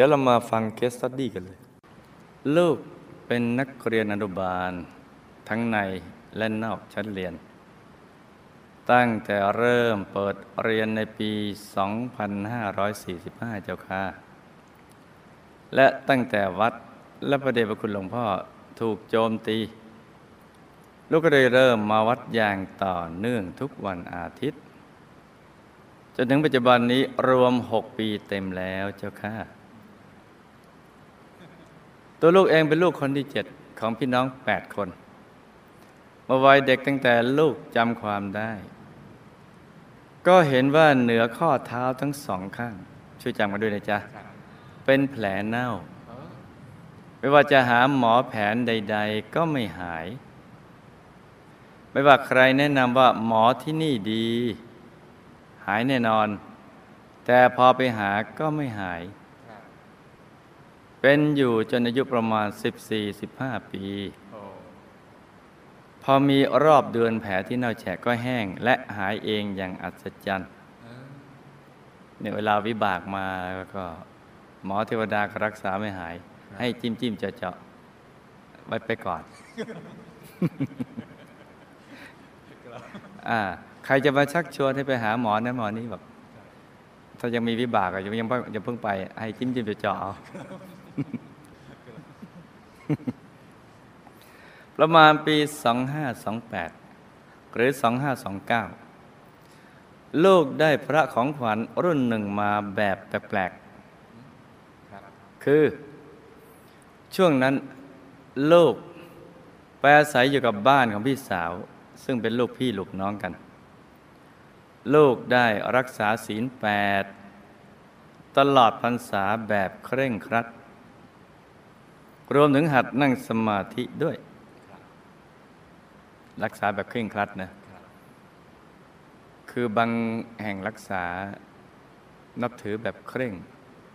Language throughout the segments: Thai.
เดี๋ยวเรามาฟัง case study กันเลย ลูกเป็นนักเรียนอนุบาล ทั้งในและนอกชั้นเรียน ตั้งแต่เริ่มเปิดเรียนในปี 2545 เจ้าค่ะ และตั้งแต่วัดและพระเดชพระคุณหลวงพ่อถูกโจมตี ลูกก็เลยเริ่มมาวัดอย่างต่อเนื่องทุกวันอาทิตย์ จนถึงปัจจุบันนี้รวม 6 ปีเต็มแล้วเจ้าค่ะ ตัวลูกเองเป็นลูกคนที่เจ็ดของพี่น้อง8คนเมื่อวัยเด็กตั้งแต่ลูกจำความได้ ก็เห็นว่าเหนือข้อเท้าทั้งสองข้าง ช่วยจำมาด้วยนะจ๊ะ เป็นแผลเน่า ไม่ว่าจะหาหมอแผนใด ๆ ก็ไม่หาย ไม่ว่าใครแนะนำว่าหมอที่นี่ดี หายแน่นอน แต่พอไปหาก็ไม่หาย เป็นอยู่จนอายุประมาณ 14-15 ปี พอมีรอบเดือนแผลที่เน่าแฉะก็แห้ง และหายเองอย่างอัศจรรย์เนี่ยเวลาวิบากมาแล้วก็ หมอเทวดาก็รักษาไม่หาย ให้จิ้มจิ้มเจาะเจาะไว้ไปก่อนอ่าใครจะมาชักชวนให้ไปหาหมอนะหมอนี่แบบถ้ายังมีวิบากอะยังยังเพิ่งไป ให้จิ้มจิ้มเจาะเจาะ ประมาณปี 2528 หรือ 2529 ลูกได้พระของขวัญรุ่นหนึ่งมาแบบแปลกๆ คือ ช่วงนั้นลูกไปอาศัยอยู่กับบ้านของพี่สาว ซึ่งเป็นลูกพี่ลูกน้องกัน ลูกได้รักษาศีลแปดตลอดพรรษาแบบเคร่งครัด รวมถึงหัดนั่งสมาธิด้วย รักษาแบบเคร่งครัดนะ คือบางแห่งรักษานับถือแบบเคร่ง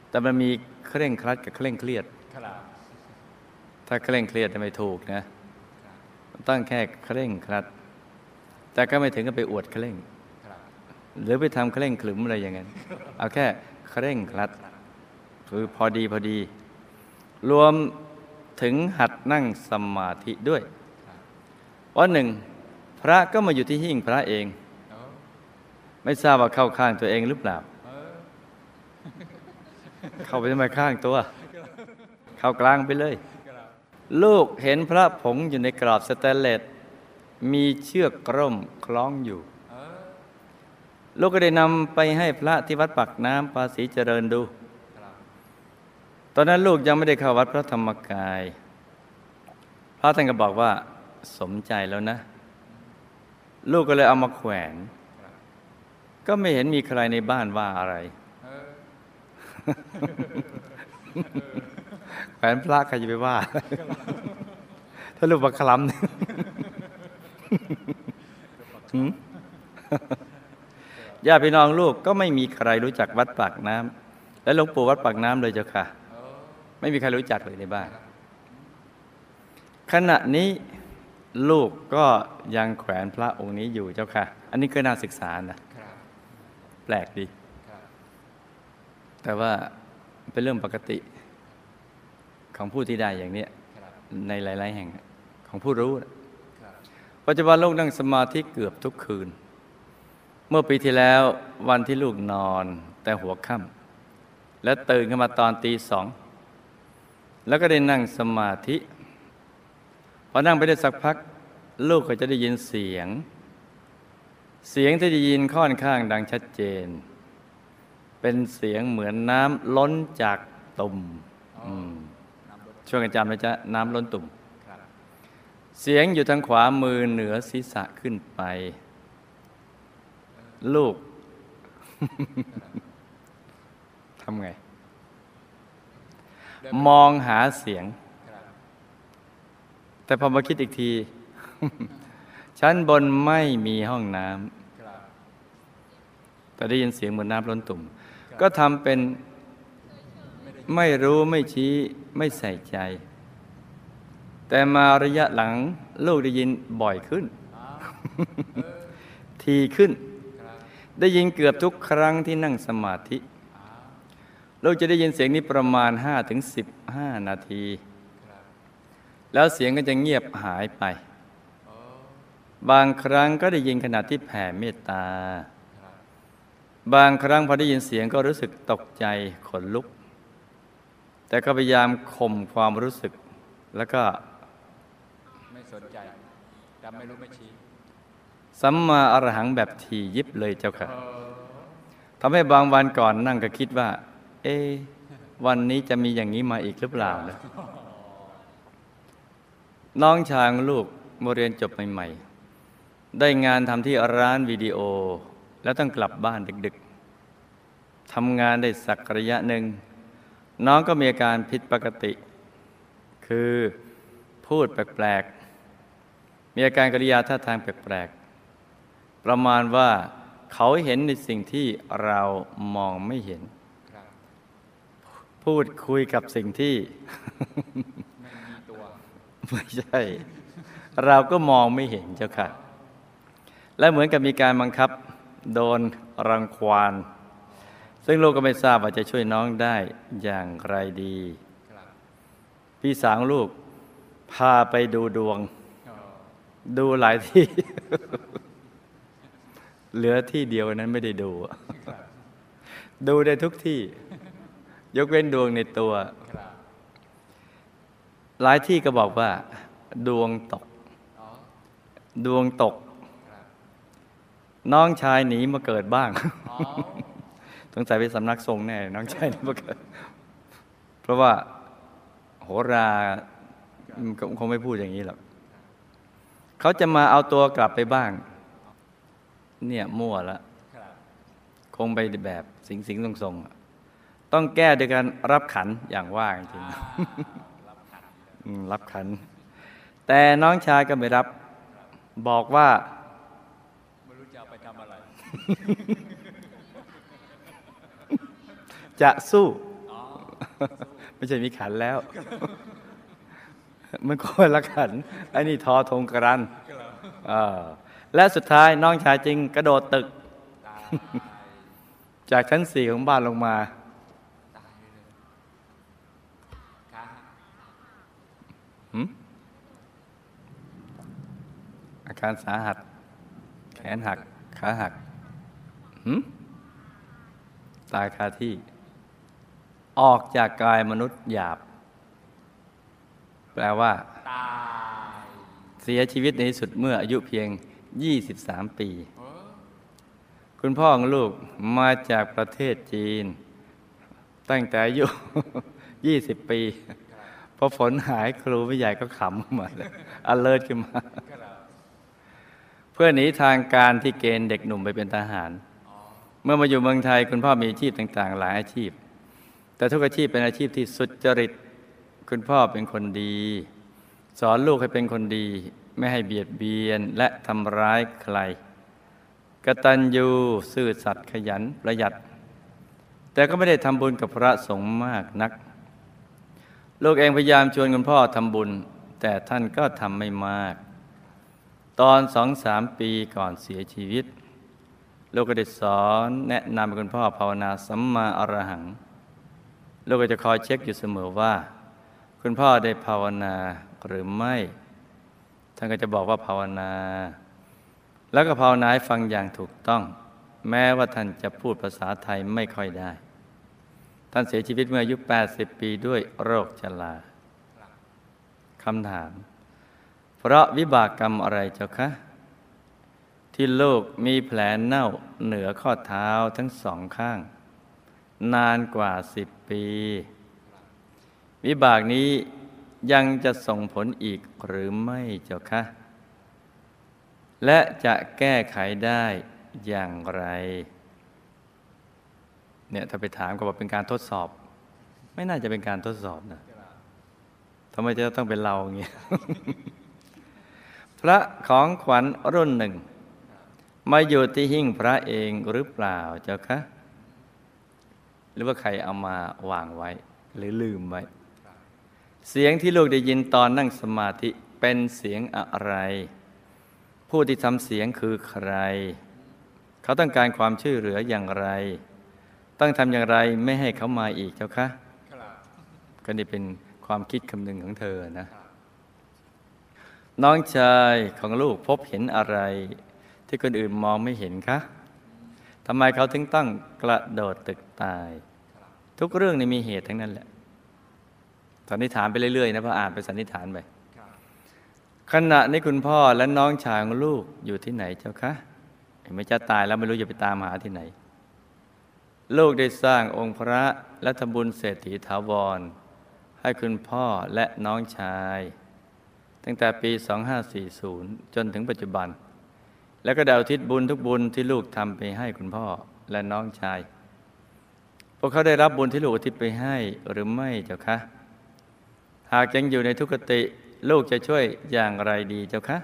แต่มันมีเคร่งครัดกับเคร่งเครียด ถ้าเคร่งเครียดจะไม่ถูกนะต้องแค่เคร่งครัด แต่ก็ไม่ถึงกับไปอวดเคร่ง หรือไปทำเคร่งขลึมอะไรอย่างนั้น เอาแค่เคร่งครัด คือพอดีพอดี รวม ถึงหัดนั่งสมาธิด้วย วันหนึ่ง พระก็มาอยู่ที่หิ้งพระเอง ไม่ทราบว่าเข้าข้างตัวเองหรือเปล่า เข้าไปทำไมข้างตัว เข้ากลางไปเลย ลูกเห็นพระผงอยู่ในกรอบสแตนเลสมีเชือกกร่มคล้องอยู่ ลูกก็ได้นำไปให้พระที่วัดปักน้ำภาษีเจริญดู ตอนนั้นลูกยังไม่ได้เข้าวัดพระธรรมกาย พระท่านก็บอกว่าสมใจแล้วนะ ลูกก็เลยเอามาแขวน ก็ไม่เห็นมีใครในบ้านว่าอะไรแขวนพระใครจะไปว่า ถ้าลูกประคลำเนี่ยหืมญาติพี่น้องลูกก็ไม่มีใครรู้จักวัดปากน้ำและหลวงปู่วัดปากน้ำเลยเจ้าค่ะ ไม่มีใครรู้จักเลยในบ้าน ขณะนี้ลูกก็ยังแขวนพระองค์นี้อยู่เจ้าค่ะ อันนี้ก็น่าศึกษานะแปลกดี แต่ว่าเป็นเรื่องปกติของผู้ที่ได้อย่างนี้ในหลาย ๆ แห่งของผู้รู้ ปัจจุบันลูกนั่งสมาธิเกือบทุกคืน เมื่อปีที่แล้ววันที่ลูกนอนแต่หัวค่ำและตื่นขึ้นมาตอนตีสอง แล้วก็ได้นั่งสมาธิพอนั่งไปได้สักพัก ลูกก็จะได้ยินเสียง เสียงที่ได้ยินค่อนข้างดังชัดเจน เป็นเสียงเหมือนน้ำล้นจากตุ่มช่วยกันจำนะจ๊ะน้ำล้นตุ่มเสียงอยู่ทางขวามือเหนือศีรษะขึ้นไป ลูกทำไง มองหาเสียง แต่พอมาคิดอีกที ชั้นบนไม่มีห้องน้ำแต่ได้ยินเสียงเหมือนน้ำล้นตุ่ม ก็ทำเป็นไม่รู้ไม่ชี้ไม่ใส่ใจ แต่มาระยะหลังลูกได้ยินบ่อยขึ้น ทีขึ้น ได้ยินเกือบทุกครั้งที่นั่งสมาธิ ลูกจะได้ยินเสียงนี้ประมาณ5ถึง15 นาที แล้วเสียงก็จะเงียบหายไป บางครั้งก็ได้ยินขณะที่แผ่เมตตา บางครั้งพอได้ยินเสียงก็รู้สึกตกใจขนลุก แต่ก็พยายามข่มความรู้สึกแล้วก็ไม่สนใจจำไม่รู้ไม่ชี้สัมมาอรหังแบบทียิบเลยเจ้าค่ะทำให้บางวันก่อนนั่งก็คิดว่า เอ๊ะวันนี้จะมีอย่างนี้มาอีกหรือเปล่านะน้องชายของลูกมื่อเรียนจบใหม่ๆ ได้งานทำที่ร้านวิดีโอ แล้วต้องกลับบ้านดึกๆทำงานได้สักระยะหนึ่ง น้องก็มีอาการผิดปกติ คือพูดแปลกๆ มีอาการกริยาท่าทางแปลกๆ ประมาณว่าเขาเห็นในสิ่งที่เรามองไม่เห็น พูดคุยกับสิ่งที่ ไม่ใช่ เราก็มองไม่เห็นเจ้าค่ะ และเหมือนกับมีการบังคับ โดนรังควาน ซึ่งลูกก็ไม่ทราบว่าจะช่วยน้องได้อย่างไรดี พี่สาวลูกพาไปดูดวง ดูหลายที่ เหลือที่เดียวนั้นไม่ได้ดู ดูได้ทุกที่ ยกเว้นดวงในตัวครับหลายที่ก็บอกว่า ดวงตกอ๋อดวงตกครับน้องชายหนีมาเกิดบ้างอ๋อสงสัยเป็นสำนักทรงแน่ น้องชายหนีมาเกิด เพราะว่าโหราคงคงไม่พูดอย่างนี้หรอกเขาจะมาเอาตัวกลับไปบ้าง เนี่ยมั่วแล้วครับคงไปแบบสิงสิงทรงทรงๆอะ ต้องแก้โดยการรับขันอย่างว่าจริงๆรับขันอืมรับขัน แต่น้องชายก็ไม่รับ บอกว่าไม่รู้จะเอาไปทำอะไร จะสู้อ๋อไม่ใช่มีขันแล้ว มันคนละขันไอ้นี่ทอธงกรันเออและสุดท้ายน้องชายจริงกระโดดตึกตายจากชั้นสี่ของบ้านลงมา ตายเลยขาหัก หืม อาการสาหัส แขนหัก ขาหักหืมตายคาที่ ออกจากกายมนุษย์หยาบ แปลว่า ตาย เสียชีวิตในที่สุดเมื่ออายุเพียง 23 ปี คุณพ่อของลูกมาจากประเทศจีน ตั้งแต่อายุ 20 ปี พอฝนหายครูไม่ใหญ่ก็ขำขึ้นมาเลยอเลิศขึ้นมา เพื่อหนีทางการที่เกณฑ์เด็กหนุ่มไปเป็นทหาร เมื่อมาอยู่เมืองไทยคุณพ่อมีอาชีพต่าง ๆ หลายอาชีพ แต่ทุกอาชีพเป็นอาชีพที่สุจริต คุณพ่อเป็นคนดี สอนลูกให้เป็นคนดี ไม่ให้เบียดเบียนและทำร้ายใครกตัญญูซื่อสัตย์ขยันประหยัด แต่ก็ไม่ได้ทำบุญกับพระสงฆ์มากนัก ลูกเองพยายามชวนคุณพ่อทำบุญ แต่ท่านก็ทำไม่มาก ตอนสองสามปีก่อนเสียชีวิต ลูกก็ได้สอนแนะนำให้คุณพ่อภาวนาสัมมาอรหัง ลูกก็จะคอยเช็คอยู่เสมอว่า คุณพ่อได้ภาวนาหรือไม่ ท่านก็จะบอกว่าภาวนา แล้วก็ภาวนาให้ฟังอย่างถูกต้อง แม้ว่าท่านจะพูดภาษาไทยไม่ค่อยได้ ท่านเสียชีวิตเมื่ออายุ 80 ปีด้วยโรคชราคำถาม เพราะวิบากกรรมอะไรเจ้าคะ ที่โลกมีแผลเน่าเหนือข้อเท้าทั้งสองข้าง นานกว่าสิบปี วิบากนี้ยังจะส่งผลอีกหรือไม่เจ้าคะ และจะแก้ไขได้อย่างไร เนี่ยถ้าไปถามก็บอกเป็นการทดสอบ ไม่น่าจะเป็นการทดสอบนะทำไมจะต้องเป็นเราอย่างเงี้ยพระของขวัญรุ่นหนึ่ง มาอยู่ที่หิ้งพระเองหรือเปล่าเจ้าคะหรือว่าใครเอามาวางไว้ หรือลืมไว้ เสียงที่ลูกได้ยินตอนนั่งสมาธิเป็นเสียงอะไร ผู้ที่ทำเสียงคือใคร เขาต้องการความช่วยเหลืออย่างไร ต้องทำอย่างไรไม่ให้เขามาอีกเจ้าคะครับก็นี่เป็นความคิดคำนึงของเธอนะ น้องชายของลูกพบเห็นอะไร ที่คนอื่นมองไม่เห็นคะทำไมเขาถึงต้องกระโดดตึกตาย ทุกเรื่องนี่มีเหตุทั้งนั้นแหละสันนิษฐานไปเรื่อยๆนะพออ่านไปสันนิษฐานไปครับขณะนี้คุณพ่อและน้องชายของลูกอยู่ที่ไหนเจ้าคะเห็นไหม่จะตายแล้วไม่รู้จะไปตามหาที่ไหน ลูกได้สร้างองค์พระและทำบุญเศรษฐีถาวร ให้คุณพ่อและน้องชาย ตั้งแต่ปี 2540 จนถึงปัจจุบัน แล้วก็ด้อุทิศบุญทุกบุญที่ลูกทำไปให้คุณพ่อและน้องชาย พวกเขาได้รับบุญที่ลูกอุทิศไปให้หรือไม่เจ้าคะ หากยังอยู่ในทุกขติ ลูกจะช่วยอย่างไรดีเจ้าคะ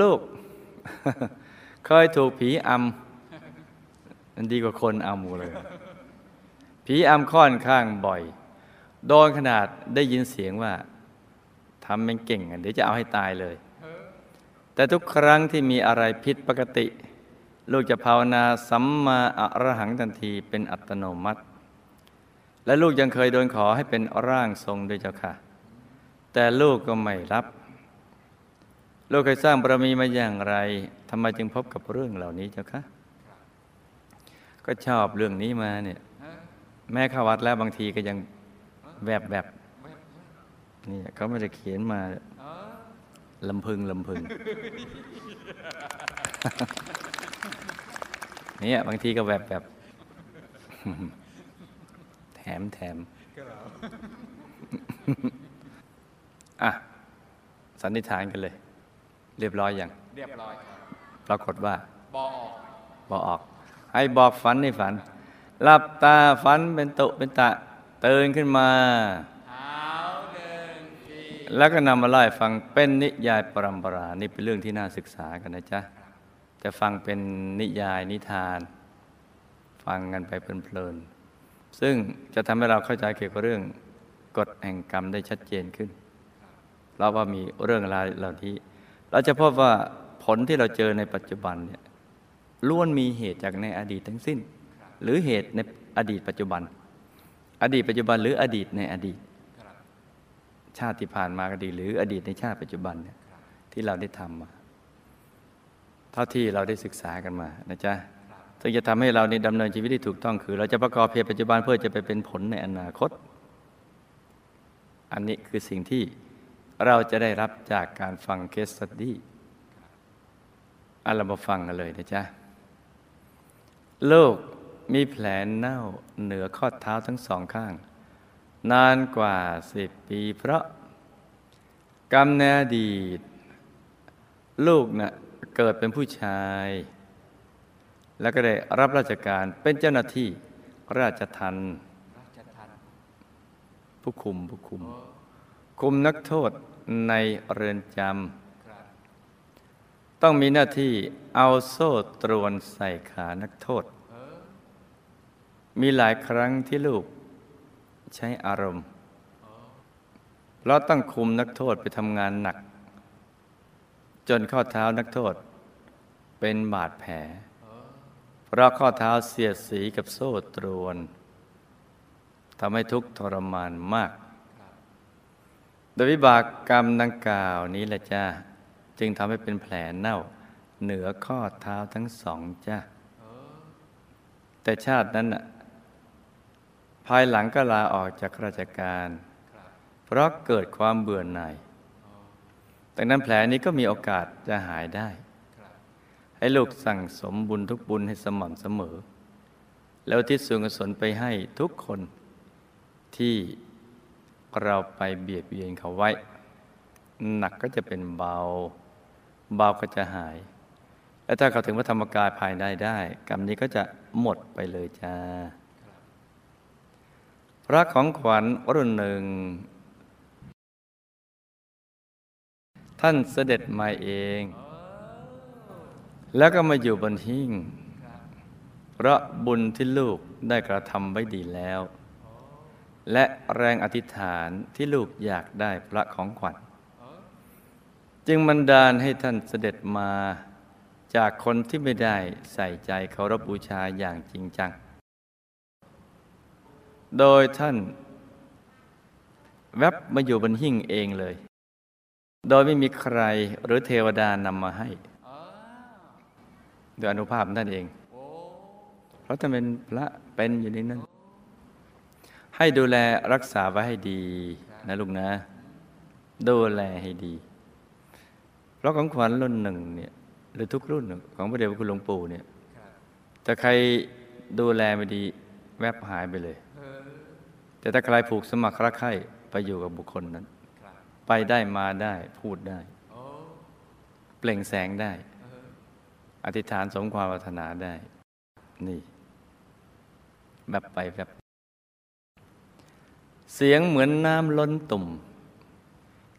ลูกเคยถูกผีอำ มันดีกว่าคนอำเลย ผีอำค่อนข้างบ่อย โดนขนาดได้ยินเสียงว่าทำเป็นเก่งเดี๋ยวจะเอาให้ตายเลย แต่ทุกครั้งที่มีอะไรผิดปกติ ลูกจะภาวนาสัมมาอรหังทันทีเป็นอัตโนมัติ และลูกยังเคยโดนขอให้เป็นร่างทรงด้วยเจ้าค่ะ แต่ลูกก็ไม่รับ ลูกเคยสร้างบารมีมาอย่างไรทำไมจึงพบกับเรื่องเหล่านี้เจ้าคะ ก็ชอบเรื่องนี้มาเนี่ยฮะแม่เข้าวัดแล้วบางทีก็ยังแวบแบบแวบนี่เขาไม่ได้เขียนมาเออลำพึงลำพึงเนี่ยบางทีก็แวบแบบแถมแถมครับอะสันนิษฐานกันเลย เรียบร้อยอย่างเรียบร้อยครับปรากฏว่าบอออกบอกออก ให้บอกฝันในฝัน หลับตาฝันเป็นตุเป็นตะตื่นขึ้นมาเท้าหนึ่งทีแล้วก็นำมาไล่าให้ฟังเป็นนิยายปรำปรา นี่เป็นเรื่องที่น่าศึกษากันนะจ๊ะ จะฟังเป็นนิยายนิทาน ฟังกันไปเพลินๆ ซึ่งจะทำให้เราเข้าใจเกี่ยวกับเรื่องกฎแห่งกรรมได้ชัดเจนขึ้น เพราะว่ามีเรื่องราวเหล่านี้ เราจะพบว่าผลที่เราเจอในปัจจุบันเนี่ย ล้วนมีเหตุจากในอดีตทั้งสิ้น หรือเหตุในอดีตปัจจุบัน อดีตปัจจุบันหรืออดีตในอดีต ชาติที่ผ่านมาก็ดี หรืออดีตในชาติปัจจุบันเนี่ยที่เราได้ทำมา เท่าที่เราได้ศึกษากันมานะจ๊ะซึ่งจะทำให้เรานี่ดำเนินชีวิตที่ถูกต้องคือ เราจะประกอบเพียรปัจจุบันเพื่อจะไปเป็นผลในอนาคต อันนี้คือสิ่งที่เราจะได้รับจากการฟัง case study อันเรามาฟังกันเลยนะจ๊ะ ลูกมีแผลเน่าเหนือข้อเท้าทั้งสองข้าง นานกว่าสิบปีเพราะ กรรมในอดีต ลูกนะ่ะเกิดเป็นผู้ชาย แล้วก็ได้รับราชการเป็นเจ้าหน้าที่ราชทันผู้คุมผู้คุม คุมนักโทษในเรือนจำ ต้องมีหน้าที่เอาโซ่ตรวนใส่ขานักโทษ มีหลายครั้งที่ลูกใช้อารมณ์เพราะต้องคุมนักโทษไปทำงานหนัก จนข้อเท้านักโทษ เป็นบาดแผล เพราะข้อเท้าเสียดสีกับโซ่ตรวนทำให้ทุกข์ทรมานมาก โดยวิบากกรรมดังกล่าวนี้แหละจ้า จึงทำให้เป็นแผลเน่า เหนือข้อเท้าทั้งสองจ้าเออแต่ชาตินั้นน่ะภายหลังก็ลาออกจากราชการครับเพราะเกิดความเบื่อหน่ายโอ้ดังนั้นแผลนี้ก็มีโอกาสจะหายได้ครับให้ลูกสั่งสมบุญทุกบุญให้สม่ำเสมอ แล้วที่ส่วนกุศลไปให้ทุกคนที่เราไปเบียดเบียนเขาไว้ หนักก็จะเป็นเบาเบาก็จะหาย และถ้าเขาถึงพระธรรมกายภายในได้ กรรมนี้ก็จะหมดไปเลยจ้าพระของขวัญรุ่นหนึ่ง ท่านเสด็จมาเอง แล้วก็มาอยู่บนหิ้งเพราะบุญที่ลูกได้กระทำไว้ดีแล้ว และแรงอธิษฐานที่ลูกอยากได้พระของขวัญ จึงบันดาลให้ท่านเสด็จมาจากคนที่ไม่ได้ใส่ใจเคารพบูชาอย่างจริงจัง โดยท่านแวบมาอยู่บนหิ้งเองเลย โดยไม่มีใครหรือเทวดานำมาให้โดยอนุภาพท่านเอง เพราะท่านเป็นพระเป็นอยู่ในนั้น ให้ดูแลรักษาไว้ให้ดีนะลูกนะ ดูแลให้ดี ราะของขวัญรุ่นหนึ่งเนี่ยหรือทุกรุ่นของพระเดชพระคุณหลวงปู่เนี่ยครับแต่ใครดูแลไม่ดีแวบหายไปเลย แต่ถ้าใครผูกสมัครรักใคร่ไปอยู่กับบุคคลนั้น ไปได้มาได้พูดได้ เปล่งแสงได้ อธิษฐานสมความปรารถนาได้ นี่ แบบไปแบบ เสียงเหมือนน้ำล้นตุ่ม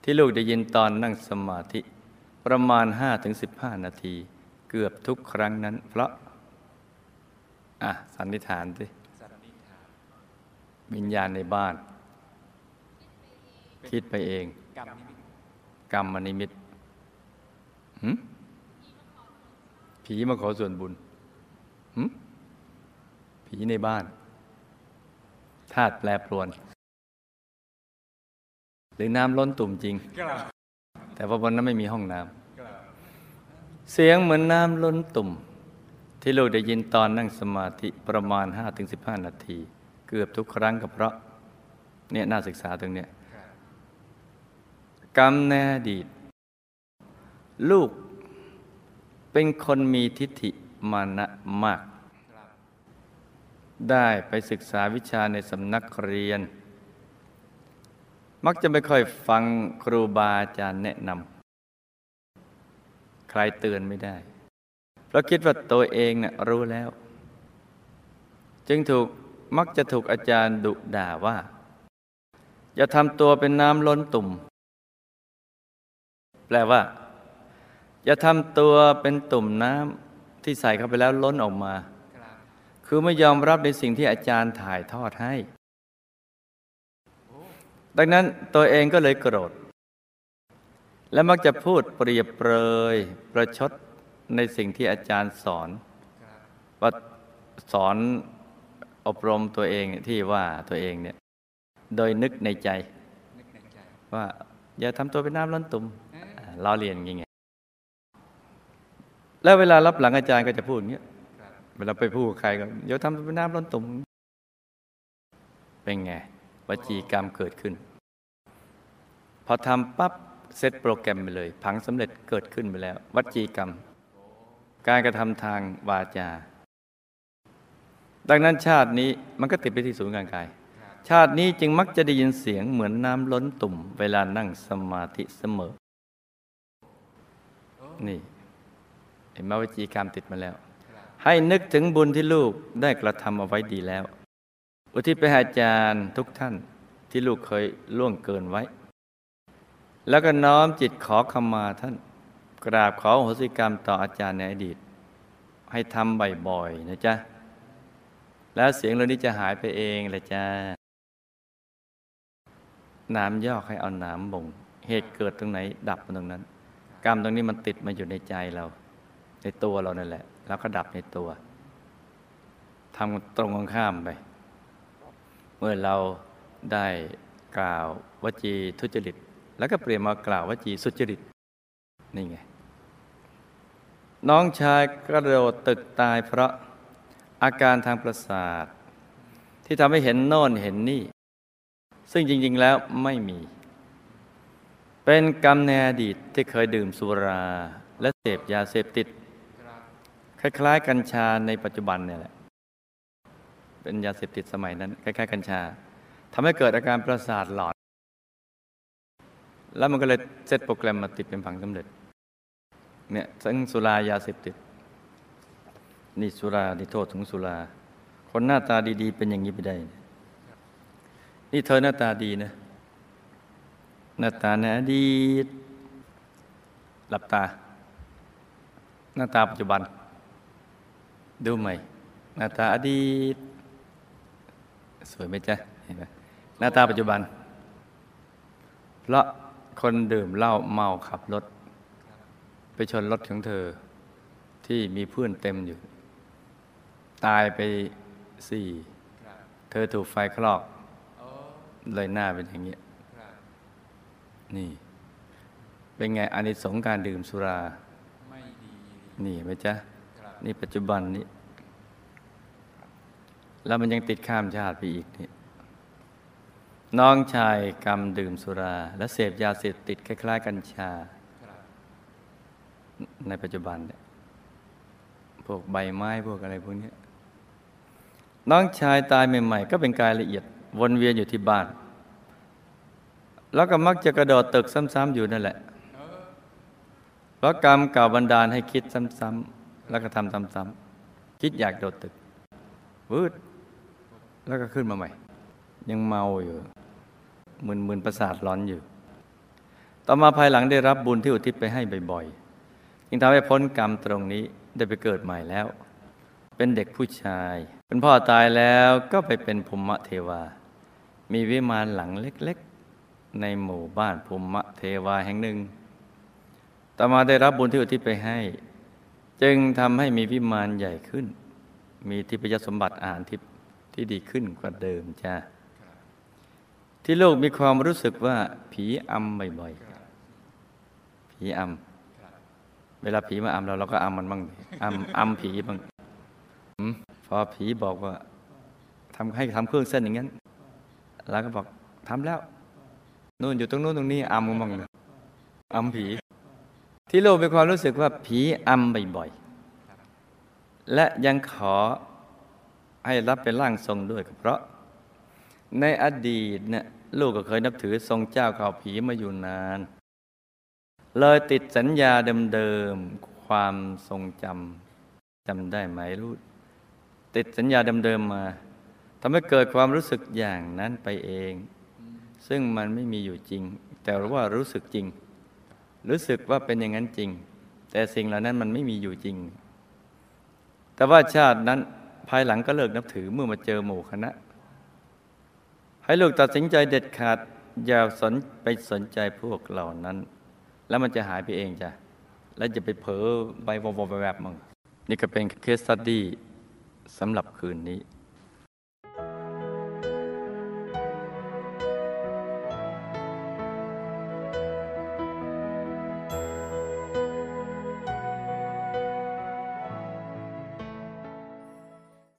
ที่ลูกได้ยินตอนนั่งสมาธิ ประมาณ 5-15 นาที เกือบทุกครั้งนั้น เพราะ อะ สันนิษฐานสิสันนิษฐานวิญญาณในบ้าน คิดไปเอง กรรมนิมิตกรรมนิมิตหึผีมาขอส่วนบุญหึผีในบ้านธาตุแปรปรวน หรือน้ำล้นตุ่มจริงกลับ แต่ว่าบนนั้นไม่มีห้องน้กลับำเสียงเหมือนน้ำล้นตุ่ม ที่ลูกได้ยินตอนนั่งสมาธิประมาณ 5-15 นาที เกือบทุกครั้งก็เพราะเนี่ยน่าศึกษาตรงเนี้ยครับกรรมในอดีต ลูกเป็นคนมีทิฏฐิมานะมากครับได้ไปศึกษาวิชาในสำนักเรียน มักจะไม่ค่อยฟังครูบาอาจารย์แนะนำใครเตือนไม่ได้ เพราะคิดว่าตัวเองเนะ่ะรู้แล้ว จึงถูกมักจะถูกอาจารย์ดุด่าว่า อย่าทำตัวเป็นน้ำล้นตุ่ม แปลว่า อย่าทำตัวเป็นตุ่มน้ำที่ใส่เข้าไปแล้วล้นออกมา คือไม่ยอมรับในสิ่งที่อาจารย์ถ่ายทอดให้ ดังนั้นตัวเองก็เลยโกรธ และมักจะพูดเปรียบเปรยประชดในสิ่งที่อาจารย์สอนว่าสอนอบรมตัวเองที่ว่าตัวเองเนี่ยโดยนึกในใจในใจว่า อย่าทำตัวเป็นน้ำล้นตุ่มเอ๊ะอ่าเลียนย่างเงี้ยแล้วเวลารับหลังอาจารย์ก็จะพูดอย่างเงี้ยเวลาไปพูดกับใครก็เดี๋ยวทำเป็นน้ำล้นตุ่มเป็นไง วจีกรรมเกิดขึ้น พอทำปั๊บเซตโปรแกรมไปเลย ผังสำเร็จเกิดขึ้นไปแล้ววจีกรรม การกระทำทางวาจา ดังนั้นชาตินี้มันก็ติดไปที่ศูนย์กลางกาย ชาตินี้จึงมักจะได้ยินเสียงเหมือนน้ำล้นตุ่ม เวลานั่งสมาธิเสมอ นี่เห็นไหมวจีกรรมติดมาแล้ว ให้นึกถึงบุญที่ลูกได้กระทำเอาไว้ดีแล้ว อุทิศไปให้อาจารย์ทุกท่านที่ลูกเคยล่วงเกินไว้ แล้วก็น้อมจิตขอขมาท่าน กราบขอโหสิกรรมต่ออาจารย์ในอดีต ให้ทำบ่อยๆนะจ๊ะ แล้วเสียงเหล่านี้จะหายไปเองแหละจ้าน้ำยอกให้เอาน้ำบ่ง เหตุเกิดตรงไหนดับมันตรงนั้น กรรมตรงนี้มันติดมาอยู่ในใจเรา ในตัวเรานั่นแหละ แล้วก็ดับในตัวทำตรงกันข้ามไป มื่อเราได้กล่าววจีทุจริต แล้วก็เปลี่ยนมากล่าววจีสุจริต นี่ไง น้องชายกระโดดตึกตายเพราะอาการทางประสาท ที่ทำให้เห็นโน่นเห็นนี่ ซึ่งจริง ๆ แล้วไม่มี เป็นกรรมในอดีตที่เคยดื่มสุรา และเสพยาเสพติดครับคล้าย ๆ กัญชาในปัจจุบันเนี่ยแหละ เป็นยาเสพติดสมัยนั้นคล้ายๆกัญชาทำให้เกิดอาการประสาทหลอน แล้วมันก็เลยเซตโปรแกรมมาติดเป็นผังสำเร็จเนี่ยทั้งสุรายาเสพติดนี่สุรานี่โทษของสุรา คนหน้าตาดีๆ เป็นอย่างนี้ไปได้ นี่เธอหน้าตาดีนะ หน้าตาในอดีตหลับตา หน้าตาปัจจุบัน ดูใหม่ หน้าตาอดีต สวยไหมจ๊ะเห็นไหมหน้าตาปัจจุบัน เพราะคนดื่มเหล้าเมาขับรถ ไปชนรถของเธอ ที่มีเพื่อนเต็มอยู่ ตายไปสี่ครับเธอถูกไฟคลอกโอ้เลยหน้าเป็นอย่างเงี้ยครับนี่ เป็นไงอานิสงส์การดื่มสุราไม่ดีนี่ไหมจ๊ะครับนี่ปัจจุบันนี้ แล้วมันยังติดข้ามชาติไปอีกนี่น้องชายกรรมดื่มสุรา และเสพยาเสพติดคล้ายๆ กัญชา ในปัจจุบันเนี่ยพวกใบไม้พวกอะไรพวกนี้น้องชายตายใหม่ ๆ ก็เป็นกายละเอียด วนเวียนอยู่ที่บ้าน แล้วก็มักจะกระโดดตึกซ้ำๆอยู่นั่นแหละเออเพราะกรรมเก่าบันดาลให้คิดซ้ำๆแล้วก็ทำซ้ำๆคิดอยากโดดตึกวืด แล้วก็ขึ้นมาใหม่ ยังเมาอยู่มึนๆประสาทร้อนอยู่ ต่อมาภายหลังได้รับบุญที่อุทิศไปให้บ่อยๆจึงทำให้พ้นกรรมตรงนี้ได้ไปเกิดใหม่แล้ว เป็นเด็กผู้ชาย เป็นพ่อตายแล้วก็ไปเป็นภูมิเทวา มีวิมานหลังเล็กๆ ในหมู่บ้านภูมิเทวาแห่งหนึ่ง ต่อมาได้รับบุญที่อุทิศไปให้ จึงทำให้มีวิมานใหญ่ขึ้น มีทิพยสมบัติอาหารทิพย์ ที่ดีขึ้นกว่าเดิมจ้าที่โลกมีความรู้สึกว่า ผีอำบ่อยๆ ผีอำเวลาผีมาอำเราเราก็อำมันบ้างดิอำอำผีบ้างหืมพอผีบอกว่าทำให้ทำเครื่องเส้นอย่างนั้นเราก็บอกทำแล้วนู่นอยู่ตรงนู้นตรงนี้อำกันบ้างเลยอำผี ที่โลกมีความรู้สึกว่าผีอำบ่อยๆและยังขอ ให้รับเป็นร่างทรงด้วยก็เพราะ ในอดีตเนี่ยลูกก็เคยนับถือทรงเจ้าข่าวผีมาอยู่นาน เลยติดสัญญาเดิมๆความทรงจำจำได้ไหมรู้ติดสัญญาเดิมๆมาทำให้เกิดความรู้สึกอย่างนั้นไปเอง ซึ่งมันไม่มีอยู่จริง แต่ว่ารู้สึกจริง รู้สึกว่าเป็นอย่างนั้นจริง แต่สิ่งเหล่านั้นมันไม่มีอยู่จริง แต่ว่าชาตินั้น ภายหลังก็เลิกนับถือเมื่อมาเจอหมู่คณะ ให้ลูกตัดสินใจเด็ดขาดอย่าสนไปสนใจพวกเหล่านั้น แล้วมันจะหายไปเองจ้ะ แล้วจะไปเผลอไปวบๆแบบมึงนี่ก็เป็นเคสตัดดี้สำหรับคืนนี้